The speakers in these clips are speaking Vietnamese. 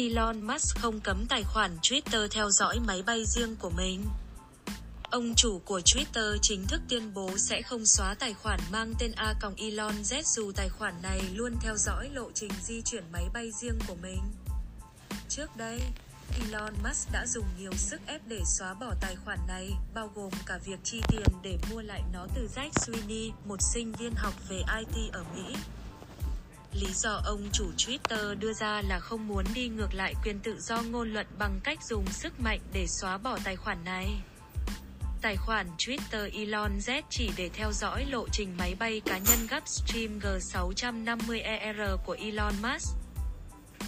Elon Musk không cấm tài khoản Twitter theo dõi máy bay riêng của mình. Ông chủ của Twitter chính thức tuyên bố sẽ không xóa tài khoản mang tên A còng Elon Z dù tài khoản này luôn theo dõi lộ trình di chuyển máy bay riêng của mình. Trước đây, Elon Musk đã dùng nhiều sức ép để xóa bỏ tài khoản này, bao gồm cả việc chi tiền để mua lại nó từ Jack Sweeney, một sinh viên học về IT ở Mỹ. Lý do ông chủ Twitter đưa ra là không muốn đi ngược lại quyền tự do ngôn luận bằng cách dùng sức mạnh để xóa bỏ tài khoản này. Tài khoản Twitter Elon Z chỉ để theo dõi lộ trình máy bay cá nhân Gulfstream G650ER của Elon Musk.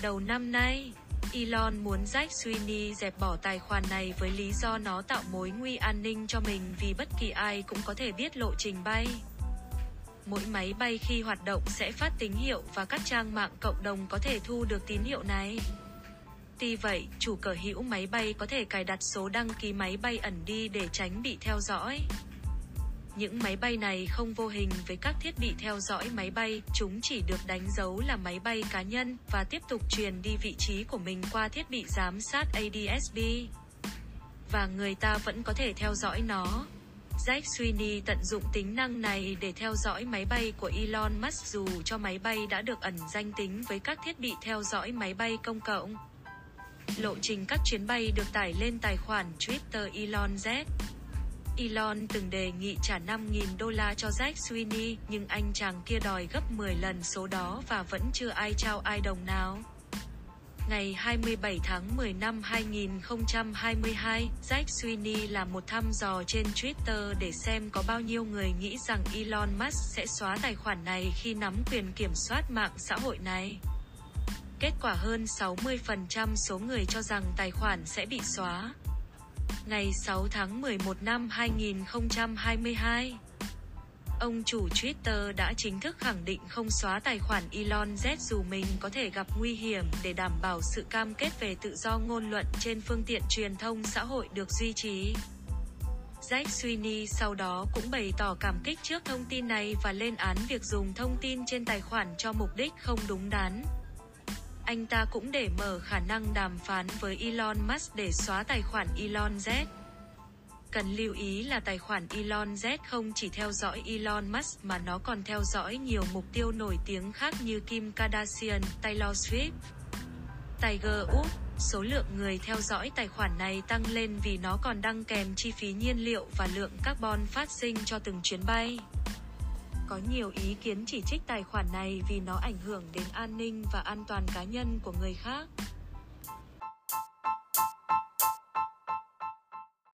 Đầu năm nay, Elon muốn Jack Sweeney dẹp bỏ tài khoản này với lý do nó tạo mối nguy an ninh cho mình vì bất kỳ ai cũng có thể biết lộ trình bay. Mỗi máy bay khi hoạt động sẽ phát tín hiệu và các trang mạng cộng đồng có thể thu được tín hiệu này. Tuy vậy, chủ sở hữu máy bay có thể cài đặt số đăng ký máy bay ẩn đi để tránh bị theo dõi. Những máy bay này không vô hình với các thiết bị theo dõi máy bay, chúng chỉ được đánh dấu là máy bay cá nhân và tiếp tục truyền đi vị trí của mình qua thiết bị giám sát ADSB. Và người ta vẫn có thể theo dõi nó. Jack Sweeney tận dụng tính năng này để theo dõi máy bay của Elon Musk dù cho máy bay đã được ẩn danh tính với các thiết bị theo dõi máy bay công cộng. Lộ trình các chuyến bay được tải lên tài khoản Twitter Elon Z. Elon từng đề nghị trả 5.000 đô la cho Jack Sweeney, nhưng anh chàng kia đòi gấp 10 lần số đó và vẫn chưa ai trao ai đồng nào. Ngày 27 tháng 10 năm 2022, Jack Sweeney làm một thăm dò trên Twitter để xem có bao nhiêu người nghĩ rằng Elon Musk sẽ xóa tài khoản này khi nắm quyền kiểm soát mạng xã hội này. Kết quả hơn 60% số người cho rằng tài khoản sẽ bị xóa. Ngày 6 tháng 11 năm 2022, ông chủ Twitter đã chính thức khẳng định không xóa tài khoản Elon Z dù mình có thể gặp nguy hiểm để đảm bảo sự cam kết về tự do ngôn luận trên phương tiện truyền thông xã hội được duy trì. Jack Sweeney sau đó cũng bày tỏ cảm kích trước thông tin này và lên án việc dùng thông tin trên tài khoản cho mục đích không đúng đắn. Anh ta cũng để mở khả năng đàm phán với Elon Musk để xóa tài khoản Elon Z. Cần lưu ý là tài khoản Elon Z không chỉ theo dõi Elon Musk mà nó còn theo dõi nhiều mục tiêu nổi tiếng khác như Kim Kardashian, Taylor Swift, Tiger Woods. Số lượng người theo dõi tài khoản này tăng lên vì nó còn đăng kèm chi phí nhiên liệu và lượng carbon phát sinh cho từng chuyến bay. Có nhiều ý kiến chỉ trích tài khoản này vì nó ảnh hưởng đến an ninh và an toàn cá nhân của người khác.